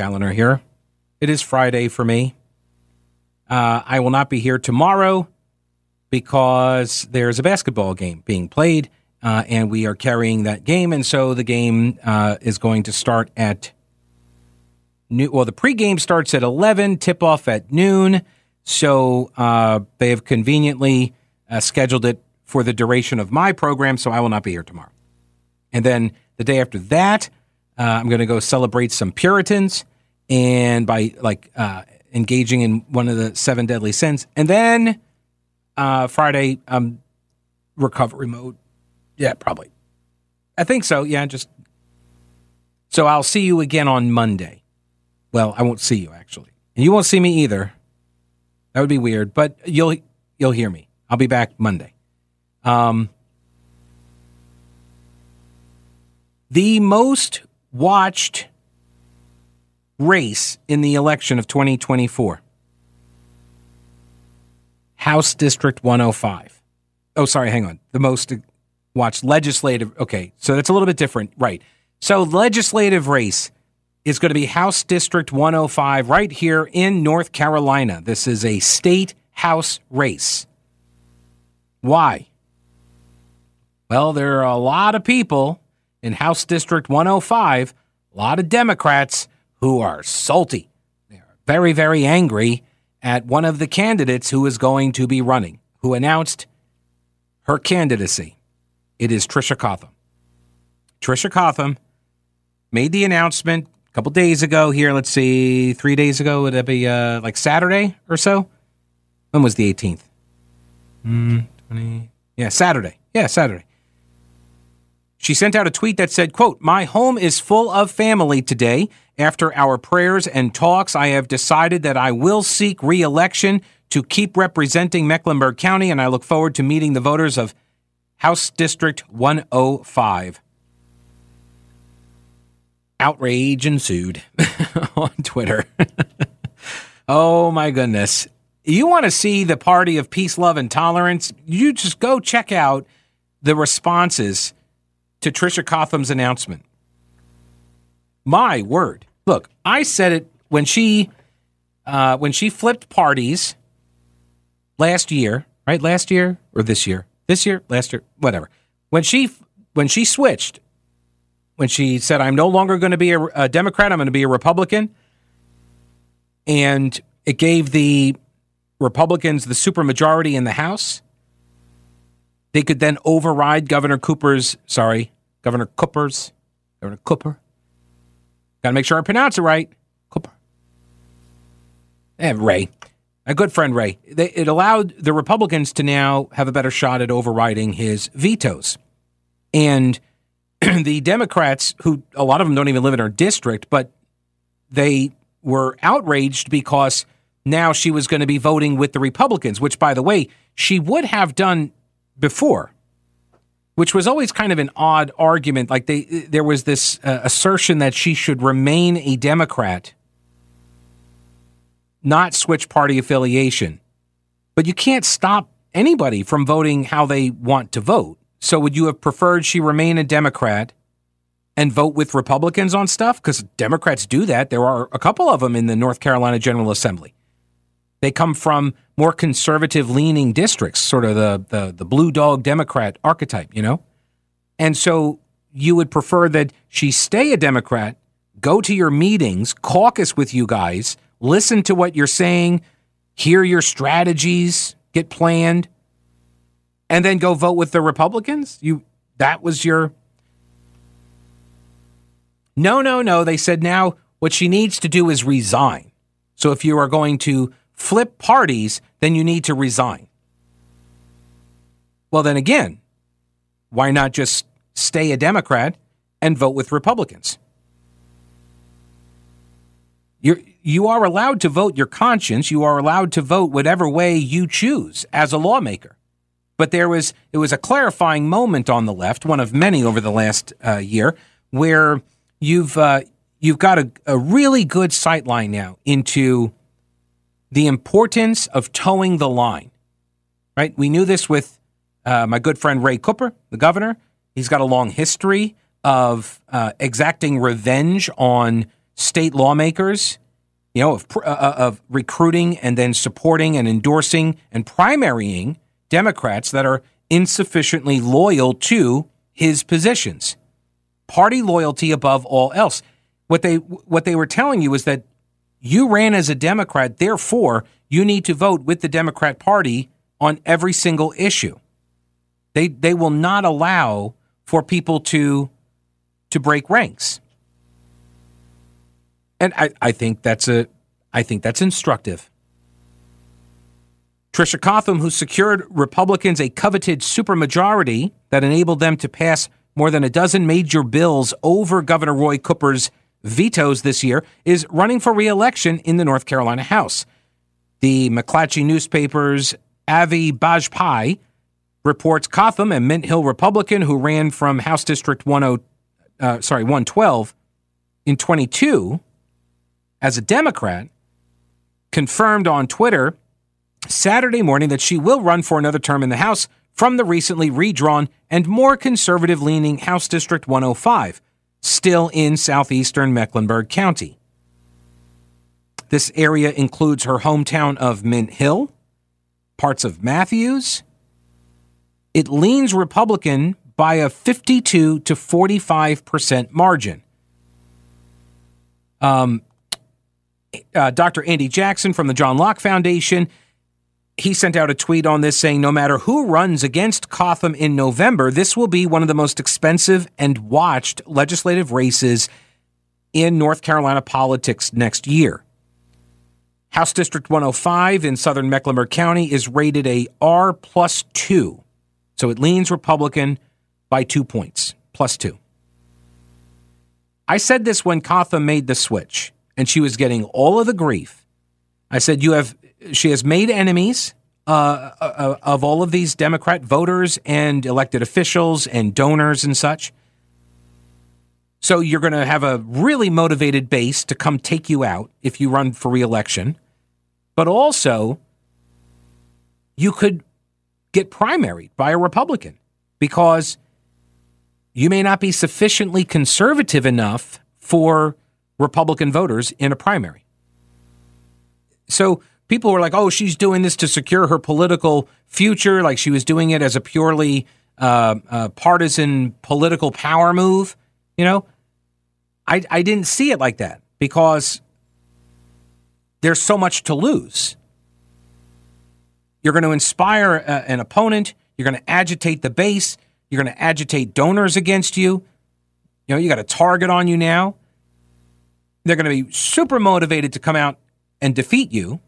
Kaliner here. It is Friday for me. Uh, I will not be here tomorrow because there's a basketball game being played, uh, and we are carrying that game. And so the game uh, is going to start at new. Well, the pregame starts at 11, tip off at noon. So uh, they have conveniently uh, scheduled it for the duration of my program, so I will not be here tomorrow. And then the day after that, uh, I'm going to go celebrate some Puritans and by like uh, engaging in one of the seven deadly sins. And then uh, Friday, um, recovery mode. Yeah, probably. I think so. Yeah, just so I'll see you again on Monday. Well, I won't see you actually, and you won't see me either. That would be weird, but you'll you'll hear me. I'll be back Monday. Um, the most watched race in the election of 2024 House District 105. Oh, sorry, hang on. The most watched legislative. Okay, so that's a little bit different. Right. So, legislative race is going to be House District 105 right here in North Carolina. This is a state House race. Why? Well, there are a lot of people in House District 105, a lot of Democrats who are salty. They are very, very angry at one of the candidates who is going to be running, who announced her candidacy. It is Tricia Cotham. Tricia Cotham made the announcement a couple days ago here. Let's see, three days ago. Would that be uh, like Saturday or so? When was the 18th? Mm, 20. Yeah, Saturday. Yeah, Saturday. She sent out a tweet that said, quote, My home is full of family today. After our prayers and talks, I have decided that I will seek re-election to keep representing Mecklenburg County, and I look forward to meeting the voters of House District 105. Outrage ensued on Twitter. oh my goodness. You want to see the party of peace, love, and tolerance? You just go check out the responses to Tricia Cotham's announcement. My word. Look, I said it when she uh, when she flipped parties last year, right? Last year or this year? This year, last year, whatever. When she when she switched, when she said, "I'm no longer going to be a, a Democrat, I'm going to be a Republican," and it gave the Republicans the supermajority in the House. They could then override Governor Cooper's, sorry, Governor Cooper's, Governor Cooper. Got to make sure I pronounce it right. Cooper. And Ray, a good friend Ray. They, it allowed the Republicans to now have a better shot at overriding his vetoes. And the Democrats, who a lot of them don't even live in our district, but they were outraged because now she was going to be voting with the Republicans, which, by the way, she would have done before, which was always kind of an odd argument. Like they, there was this uh, assertion that she should remain a Democrat, not switch party affiliation. But you can't stop anybody from voting how they want to vote. So would you have preferred she remain a Democrat and vote with Republicans on stuff? Because Democrats do that. There are a couple of them in the North Carolina General Assembly. They come from more conservative leaning districts, sort of the, the, the blue dog Democrat archetype, you know? And so you would prefer that she stay a Democrat, go to your meetings, caucus with you guys, listen to what you're saying, hear your strategies get planned, and then go vote with the Republicans? You that was your No, no, no. They said now what she needs to do is resign. So if you are going to flip parties, then you need to resign. Well, then again, why not just stay a Democrat and vote with Republicans? You're, you are allowed to vote your conscience. You are allowed to vote whatever way you choose as a lawmaker. But there was it was a clarifying moment on the left, one of many over the last uh, year, where you've uh, you've got a, a really good sight line now into the importance of toeing the line. Right? We knew this with uh, my good friend Ray Cooper, the governor. He's got a long history of uh, exacting revenge on state lawmakers, you know, of, uh, uh, of recruiting and then supporting and endorsing and primarying Democrats that are insufficiently loyal to his positions. Party loyalty above all else. What they what they were telling you is that you ran as a Democrat, therefore you need to vote with the Democrat Party on every single issue. They they will not allow for people to to break ranks. And I, I think that's a I think that's instructive. Tricia Cotham, who secured Republicans a coveted supermajority that enabled them to pass more than a dozen major bills over Governor Roy Cooper's vetoes this year, is running for reelection in the North Carolina House. The McClatchy newspaper's Avi Bajpai reports Cotham, a Mint Hill Republican who ran from House District 10, uh, sorry, 112 in 22, as a Democrat, confirmed on Twitter Saturday morning that she will run for another term in the House from the recently redrawn and more conservative leaning House District 105, still in southeastern Mecklenburg County. This area includes her hometown of Mint Hill, parts of Matthews. It leans Republican by a 52 to 45% margin. Um, uh, Dr. Andy Jackson from the John Locke Foundation. He sent out a tweet on this saying no matter who runs against Cotham in November, this will be one of the most expensive and watched legislative races in North Carolina politics next year. House District 105 in southern Mecklenburg County is rated a R plus two. So it leans Republican by two points, plus two. I said this when Cotham made the switch and she was getting all of the grief. I said, "You have." She has made enemies uh, uh, uh, of all of these Democrat voters and elected officials and donors and such. So you're going to have a really motivated base to come take you out if you run for reelection. But also, you could get primaried by a Republican because you may not be sufficiently conservative enough for Republican voters in a primary. So people were like, oh, she's doing this to secure her political future, like she was doing it as a purely uh, uh, partisan political power move. You know, I, I didn't see it like that because there's so much to lose. You're going to inspire a, uh, an opponent. You're going to agitate the base. You're going to agitate donors against you. You know, you got a target on you now. They're going to be super motivated to come out and defeat you.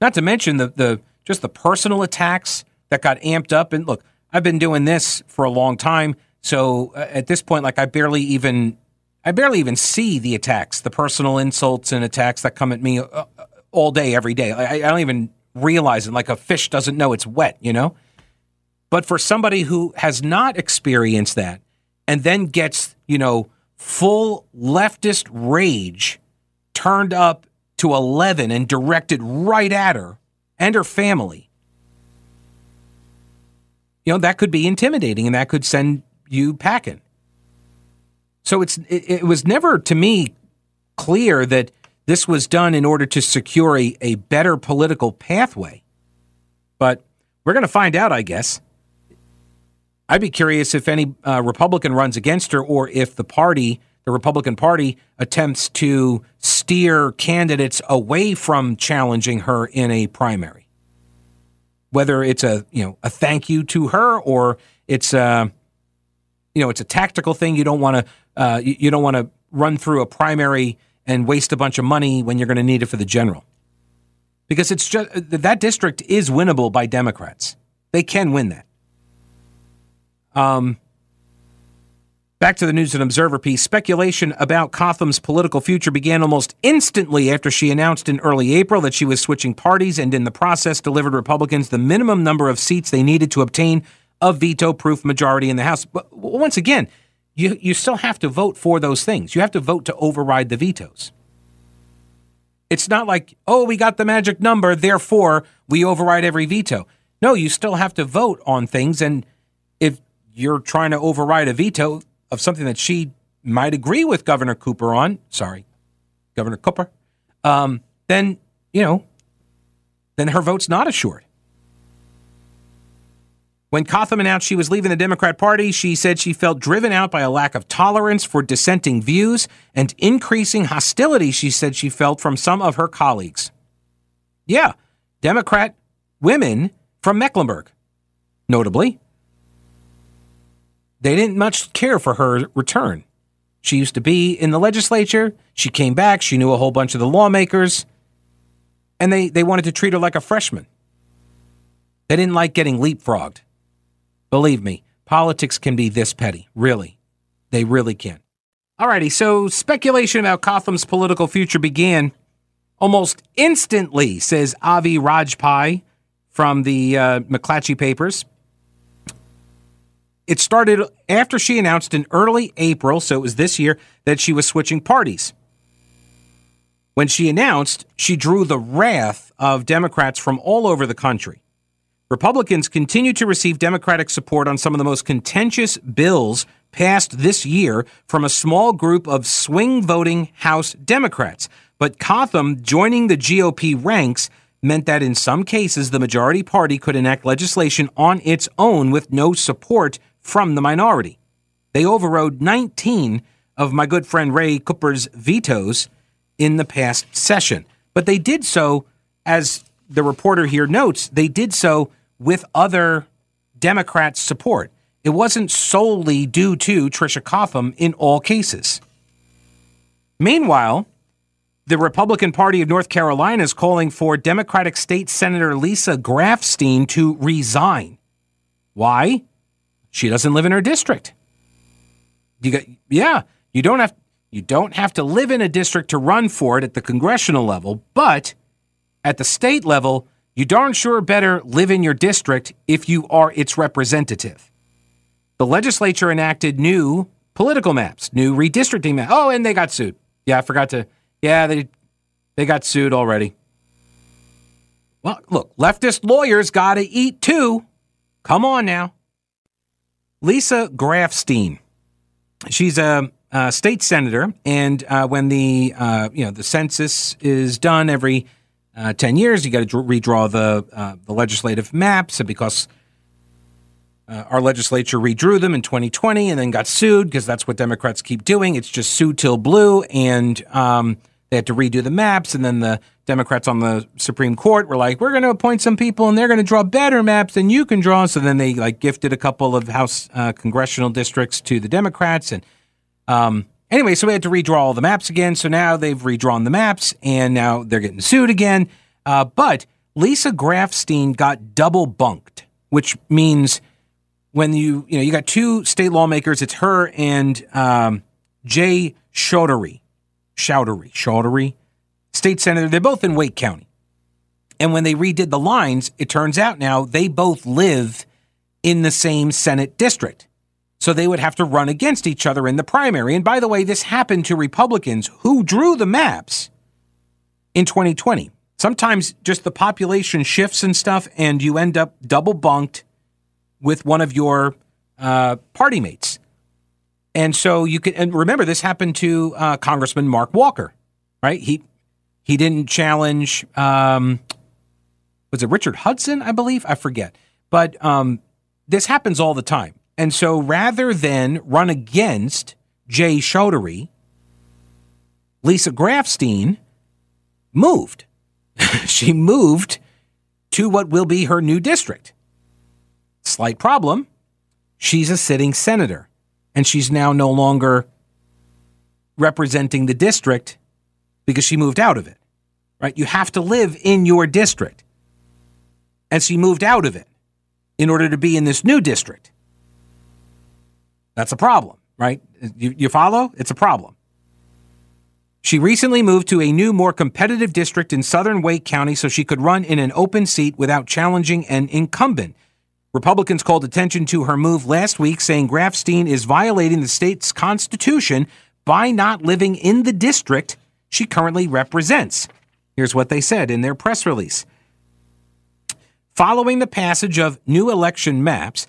Not to mention the, the just the personal attacks that got amped up. And look, I've been doing this for a long time. So uh, at this point, like I barely even I barely even see the attacks, the personal insults and attacks that come at me uh, uh all day, every day. I, I don't even realize it. Like a fish doesn't know it's wet, you know. But for somebody who has not experienced that and then gets, you know, full leftist rage turned up to 11 and directed right at her and her family. You know, that could be intimidating and that could send you packing. So it's it, it was never to me clear that this was done in order to secure a, a better political pathway. But we're going to find out, I guess. I'd be curious if any uh, Republican runs against her or if the party, the Republican Party, attempts to steer candidates away from challenging her in a primary. Whether it's a you know a thank you to her or it's a you know it's a tactical thing. You don't want to uh, you, don't want to run through a primary and waste a bunch of money when you're going to need it for the general. Because it's just that district is winnable by Democrats. They can win that. Um, Back to the News and Observer piece. Speculation about Cotham's political future began almost instantly after she announced in early April that she was switching parties and in the process delivered Republicans the minimum number of seats they needed to obtain a veto proof majority in the House. But once again, you, you still have to vote for those things. You have to vote to override the vetoes. It's not like, oh, we got the magic number, therefore we override every veto. No, you still have to vote on things. And if you're trying to override a veto, of something that she might agree with Governor Cooper on, sorry, Governor Cooper, um, then, you know, then her vote's not assured. When Cotham announced she was leaving the Democrat Party, she said she felt driven out by a lack of tolerance for dissenting views and increasing hostility she said she felt from some of her colleagues. Yeah, Democrat women from Mecklenburg, notably. They didn't much care for her return. She used to be in the legislature. She came back. She knew a whole bunch of the lawmakers. And they, they wanted to treat her like a freshman. They didn't like getting leapfrogged. Believe me, politics can be this petty. Really. They really can. Alrighty, so speculation about Cotham's political future began almost instantly, says Avi Rajpai from the uh, McClatchy Papers. It started after she announced in early April, so it was this year, that she was switching parties. When she announced, she drew the wrath of Democrats from all over the country. Republicans continue to receive Democratic support on some of the most contentious bills passed this year from a small group of swing voting House Democrats. But Cotham joining the GOP ranks meant that in some cases the majority party could enact legislation on its own with no support from the minority. They overrode 19 of my good friend Ray Cooper's vetoes in the past session. But they did so, as the reporter here notes, they did so with other Democrats' support. It wasn't solely due to Tricia Cotham in all cases. Meanwhile, the Republican Party of North Carolina is calling for Democratic State Senator Lisa Grafstein to resign. Why? She doesn't live in her district. You got yeah, you don't have you don't have to live in a district to run for it at the congressional level, but at the state level, you darn sure better live in your district if you are its representative. The legislature enacted new political maps, new redistricting maps. Oh, and they got sued. Yeah, I forgot to. Yeah, they they got sued already. Well, look, leftist lawyers got to eat too. Come on now. Lisa Grafstein. She's a, a state senator, and uh, when the uh, you know the census is done every uh, ten years, you got to redraw the uh, the legislative maps, and because uh, our legislature redrew them in 2020 and then got sued because that's what Democrats keep doing. It's just sue till blue, and um, they had to redo the maps, and then the Democrats on the Supreme Court were like, "We're going to appoint some people, and they're going to draw better maps than you can draw." So then they like gifted a couple of House uh, congressional districts to the Democrats, and um, anyway, so we had to redraw all the maps again. So now they've redrawn the maps, and now they're getting sued again. Uh, but Lisa Grafstein got double bunked, which means when you you know you got two state lawmakers, it's her and um, Jay Chaudhuri Chaudhuri, Chaudhuri, state senator. They're both in Wake County. And when they redid the lines, it turns out now they both live in the same Senate district. So they would have to run against each other in the primary. And by the way, this happened to Republicans who drew the maps in 2020. Sometimes just the population shifts and stuff, and you end up double bunked with one of your uh, party mates. And so you can and remember this happened to uh, Congressman Mark Walker, right? He he didn't challenge um, was it Richard Hudson, I believe? I forget. But um, this happens all the time. And so rather than run against Jay Chaudhuri, Lisa Grafstein moved. she moved to what will be her new district. Slight problem. She's a sitting senator and she's now no longer representing the district because she moved out of it. Right? You have to live in your district. And she moved out of it in order to be in this new district. That's a problem. right? You, you follow? It's a problem. She recently moved to a new, more competitive district in southern Wake County so she could run in an open seat without challenging an incumbent. Republicans called attention to her move last week, saying Grafstein is violating the state's constitution by not living in the district she currently represents. Here's what they said in their press release. Following the passage of new election maps,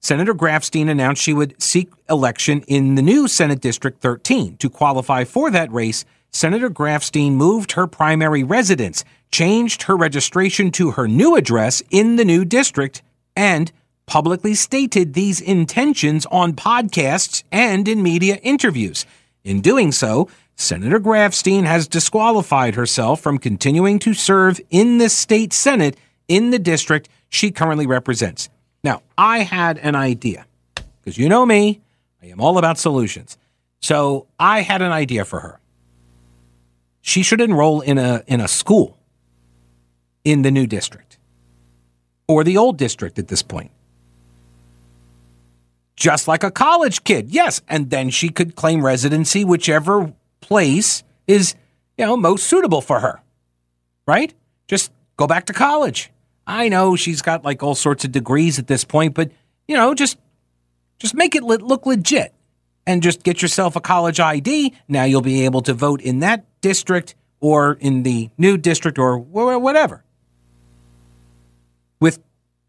Senator Grafstein announced she would seek election in the new Senate District 13. To qualify for that race, Senator Grafstein moved her primary residence, changed her registration to her new address in the new district, and publicly stated these intentions on podcasts and in media interviews. In doing so, Senator Grafstein has disqualified herself from continuing to serve in the state Senate in the district she currently represents. Now, I had an idea because you know me, I am all about solutions. So I had an idea for her. She should enroll in a in a school in the new district or the old district at this point. Just like a college kid. Yes, and then she could claim residency whichever place is, you know, most suitable for her. Right? Just go back to college. I know she's got like all sorts of degrees at this point, but you know, just just make it look legit and just get yourself a college ID. Now you'll be able to vote in that district or in the new district or whatever. With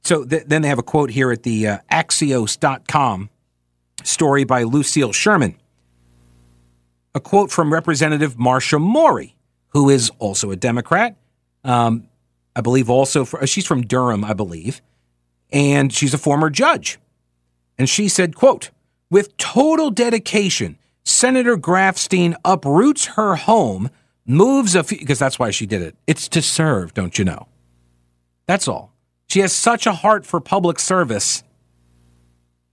so th- then they have a quote here at the uh, Axios.com story by Lucille Sherman. A quote from Representative Marcia Morey, who is also a Democrat. Um, I believe also for, she's from Durham, I believe, and she's a former judge. And she said, quote, with total dedication, Senator Grafstein uproots her home, moves a few, because that's why she did it. It's to serve, don't you know? That's all. She has such a heart for public service.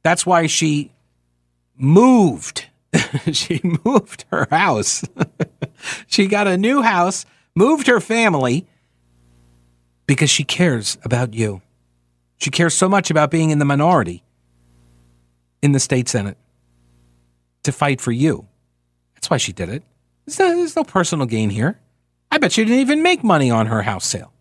That's why she moved. she moved her house. she got a new house, moved her family, because she cares about you. She cares so much about being in the minority in the state senate to fight for you. That's why she did it. There's no, there's no personal gain here. I bet she didn't even make money on her house sale.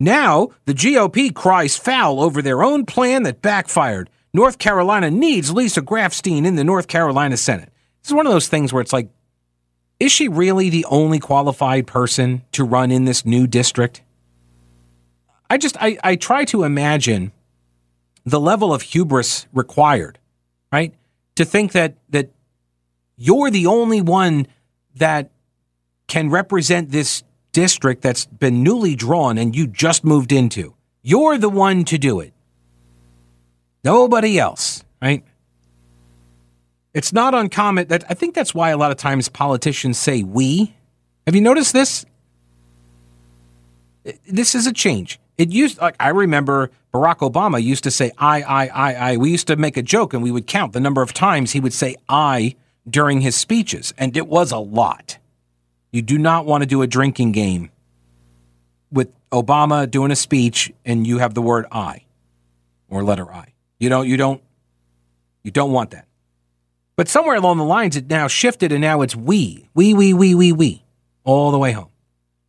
Now, the GOP cries foul over their own plan that backfired. North Carolina needs Lisa Grafstein in the North Carolina Senate. This is one of those things where it's like, is she really the only qualified person to run in this new district? I just I, I try to imagine the level of hubris required, right? To think that that you're the only one that can represent this district that's been newly drawn and you just moved into. You're the one to do it. Nobody else, right? It's not uncommon that I think that's why a lot of times politicians say we. Have you noticed this? This is a change. It used like I remember Barack Obama used to say I I I I. We used to make a joke and we would count the number of times he would say I during his speeches and it was a lot. You do not want to do a drinking game with Obama doing a speech and you have the word I or letter I. You don't you don't you don't want that. But somewhere along the lines, it now shifted and now it's we, we, we, we, we, we, all the way home.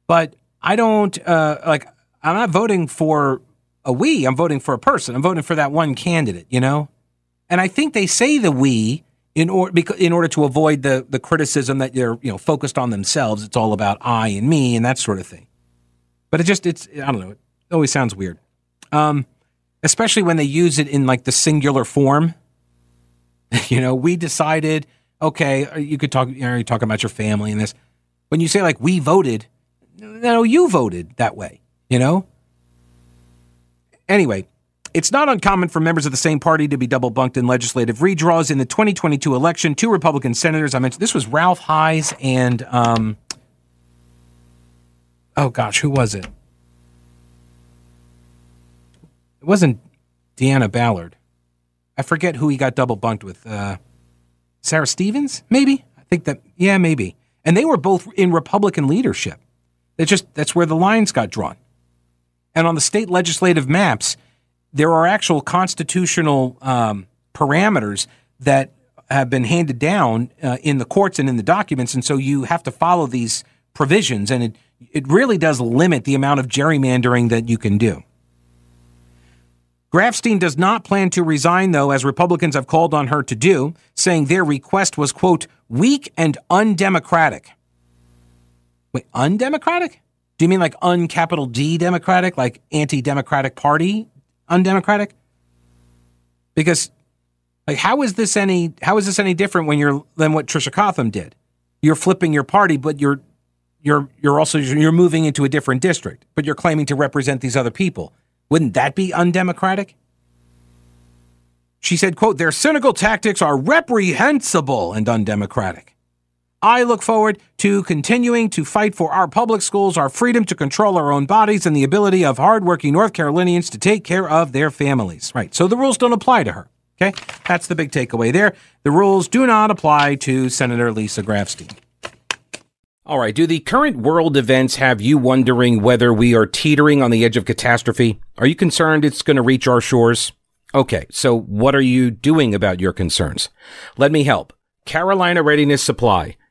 But I don't, uh, like, I'm not voting for a we, I'm voting for a person. I'm voting for that one candidate, you know? And I think they say the we in order in order to avoid the the criticism that they're you know focused on themselves. It's all about I and me and that sort of thing. But it just it's I don't know. It always sounds weird, um, especially when they use it in like the singular form. you know, we decided, okay, uh, you could talk, you know, you talk about your family and this. When you say like we voted, no, you voted that way, you know? Anyway, it's not uncommon for members of the same party to be double bunked in legislative redraws. In the 2022 election, two Republican senators, I mentioned this was Ralph Hise and, um, oh gosh, who was it? It wasn't Deanna Ballard. I forget who he got double bunked with. Uh, Sarah Stevens, maybe. I think that yeah, maybe. And they were both in Republican leadership. That just that's where the lines got drawn. And on the state legislative maps, there are actual constitutional um, parameters that have been handed down uh, in the courts and in the documents, and so you have to follow these provisions, and it it really does limit the amount of gerrymandering that you can do. Grafstein does not plan to resign, though, as Republicans have called on her to do, saying their request was, quote, weak and undemocratic. Wait, undemocratic? Do you mean like uncapital D democratic, like anti democratic party undemocratic? Because like how is this any how is this any different when you're than what Tricia Cotham did? You're flipping your party, but you're you're you're also you're moving into a different district, but you're claiming to represent these other people. Wouldn't that be undemocratic? She said, quote, their cynical tactics are reprehensible and undemocratic. I look forward to continuing to fight for our public schools, our freedom to control our own bodies, and the ability of hardworking North Carolinians to take care of their families. Right. So the rules don't apply to her. Okay. That's the big takeaway there. The rules do not apply to Senator Lisa Grafstein. All right. Do the current world events have you wondering whether we are teetering on the edge of catastrophe? Are you concerned it's going to reach our shores? Okay. So what are you doing about your concerns? Let me help. Carolina Readiness Supply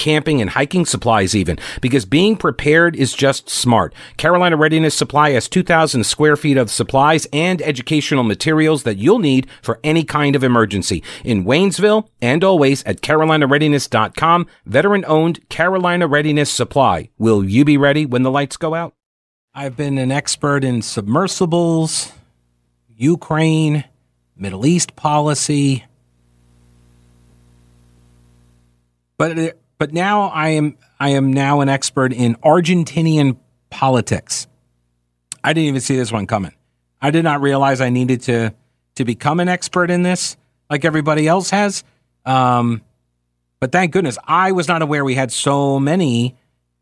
camping and hiking supplies even, because being prepared is just smart. Carolina Readiness Supply has 2,000 square feet of supplies and educational materials that you'll need for any kind of emergency. In Waynesville and always at carolinareadiness.com, veteran owned Carolina Readiness Supply. Will you be ready when the lights go out? I've been an expert in submersibles, Ukraine, Middle East policy. But but now I am I am now an expert in Argentinian politics. I didn't even see this one coming. I did not realize I needed to to become an expert in this like everybody else has. Um, but thank goodness I was not aware we had so many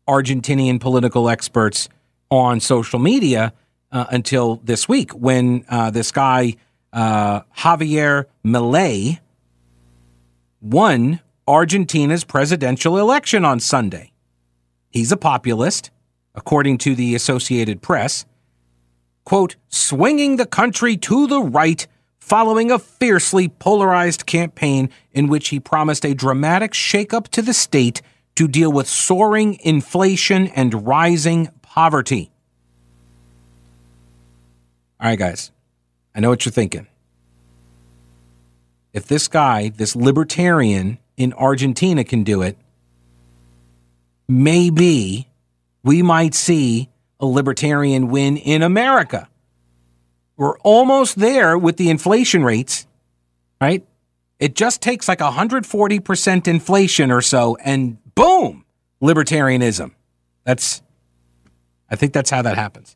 Argentinian political experts on social media uh, until this week when uh, this guy uh, Javier Milei won Argentina's presidential election on Sunday. He's a populist, according to the Associated Press, quote, swinging the country to the right following a fiercely polarized campaign in which he promised a dramatic shakeup to the state to deal with soaring inflation and rising poverty. All right, guys, I know what you're thinking. If this guy, this libertarian, in Argentina can do it, maybe we might see a libertarian win in America. We're almost there with the inflation rates, right? It just takes like 140% inflation or so, and boom, libertarianism. That's, I think that's how that happens.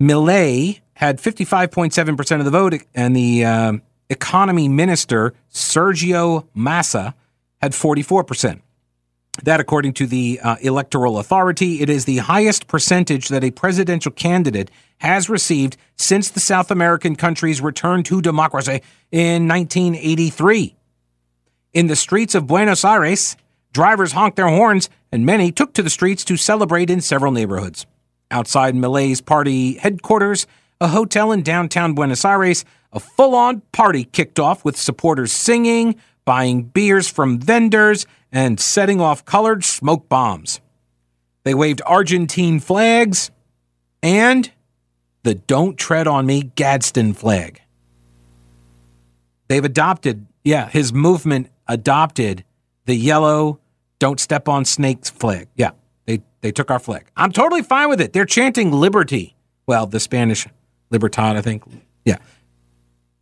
Milei had 55.7% of the vote, and the um, economy minister Sergio Massa had 44%. That, according to the uh, Electoral Authority, it is the highest percentage that a presidential candidate has received since the South American country's return to democracy in 1983. In the streets of Buenos Aires, drivers honked their horns, and many took to the streets to celebrate in several neighborhoods. Outside Milei's party headquarters, a hotel in downtown Buenos Aires, a full on party kicked off with supporters singing, buying beers from vendors, and setting off colored smoke bombs. They waved Argentine flags and the Don't Tread on Me Gadsden flag. They've adopted, yeah, his movement adopted the yellow Don't Step on Snakes flag. Yeah, they, they took our flag. I'm totally fine with it. They're chanting liberty. Well, the Spanish libertad, I think. Yeah.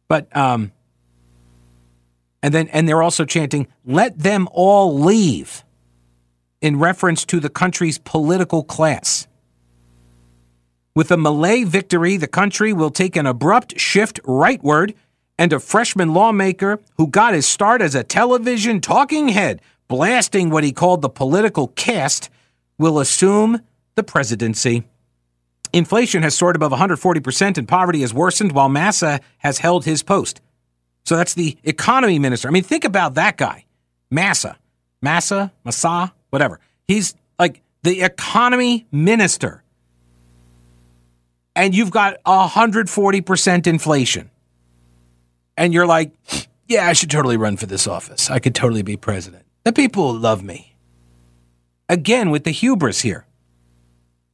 But um, and then and they're also chanting, "Let them all leave," in reference to the country's political class. With a Milei victory, the country will take an abrupt shift rightward, and a freshman lawmaker who got his start as a television talking head, blasting what he called the political caste, will assume the presidency. Inflation has soared above 140% and poverty has worsened while Massa has held his post. So that's the economy minister. I mean, think about that guy, Massa, Massa, Massa, whatever. He's like the economy minister. And you've got 140% inflation. And you're like, yeah, I should totally run for this office. I could totally be president. The people love me. Again, with the hubris here.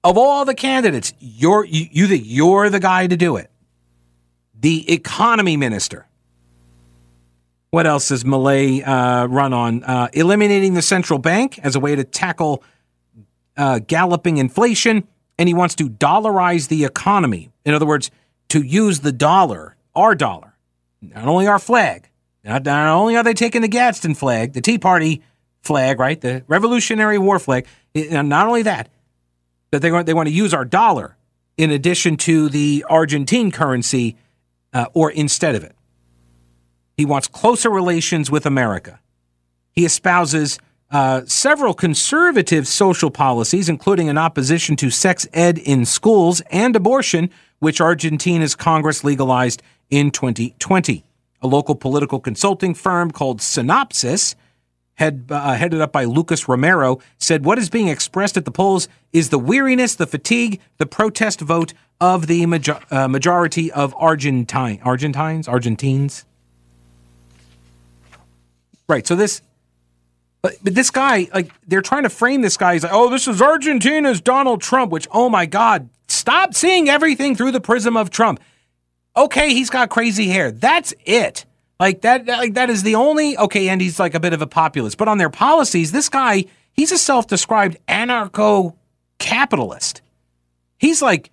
Of all the candidates, you're you, you the, you're the guy to do it. The economy minister. What else does Milei uh, run on? Uh, eliminating the central bank as a way to tackle uh, galloping inflation, and he wants to dollarize the economy. In other words, to use the dollar, our dollar, not only our flag, not, not only are they taking the Gadsden flag, the Tea Party flag, right, the Revolutionary War flag, not only that, but they want, they want to use our dollar in addition to the Argentine currency uh, or instead of it. He wants closer relations with America. He espouses uh, several conservative social policies, including an opposition to sex ed in schools and abortion, which Argentina's Congress legalized in 2020. A local political consulting firm called Synopsis, head, uh, headed up by Lucas Romero, said what is being expressed at the polls is the weariness, the fatigue, the protest vote of the uh, majority of Argentine Argentines, Argentines. Right. So this but, but this guy, like, they're trying to frame this guy. He's like, oh, this is Argentina's Donald Trump, which, oh my God, stop seeing everything through the prism of Trump. Okay, he's got crazy hair. That's it. Like that, like that is the only okay, and he's like a bit of a populist. But on their policies, this guy, he's a self-described anarcho-capitalist. He's like,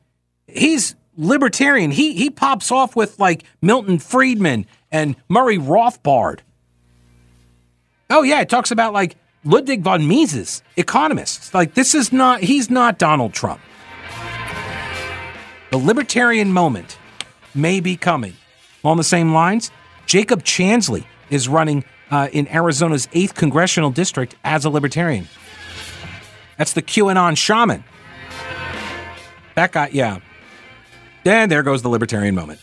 he's libertarian. He he pops off with like Milton Friedman and Murray Rothbard. Oh yeah, it talks about like Ludwig von Mises, economists. Like this is not he's not Donald Trump. The libertarian moment may be coming. On the same lines, Jacob Chansley is running uh, in Arizona's 8th congressional district as a libertarian. That's the QAnon shaman. That guy, yeah. Then there goes the libertarian moment.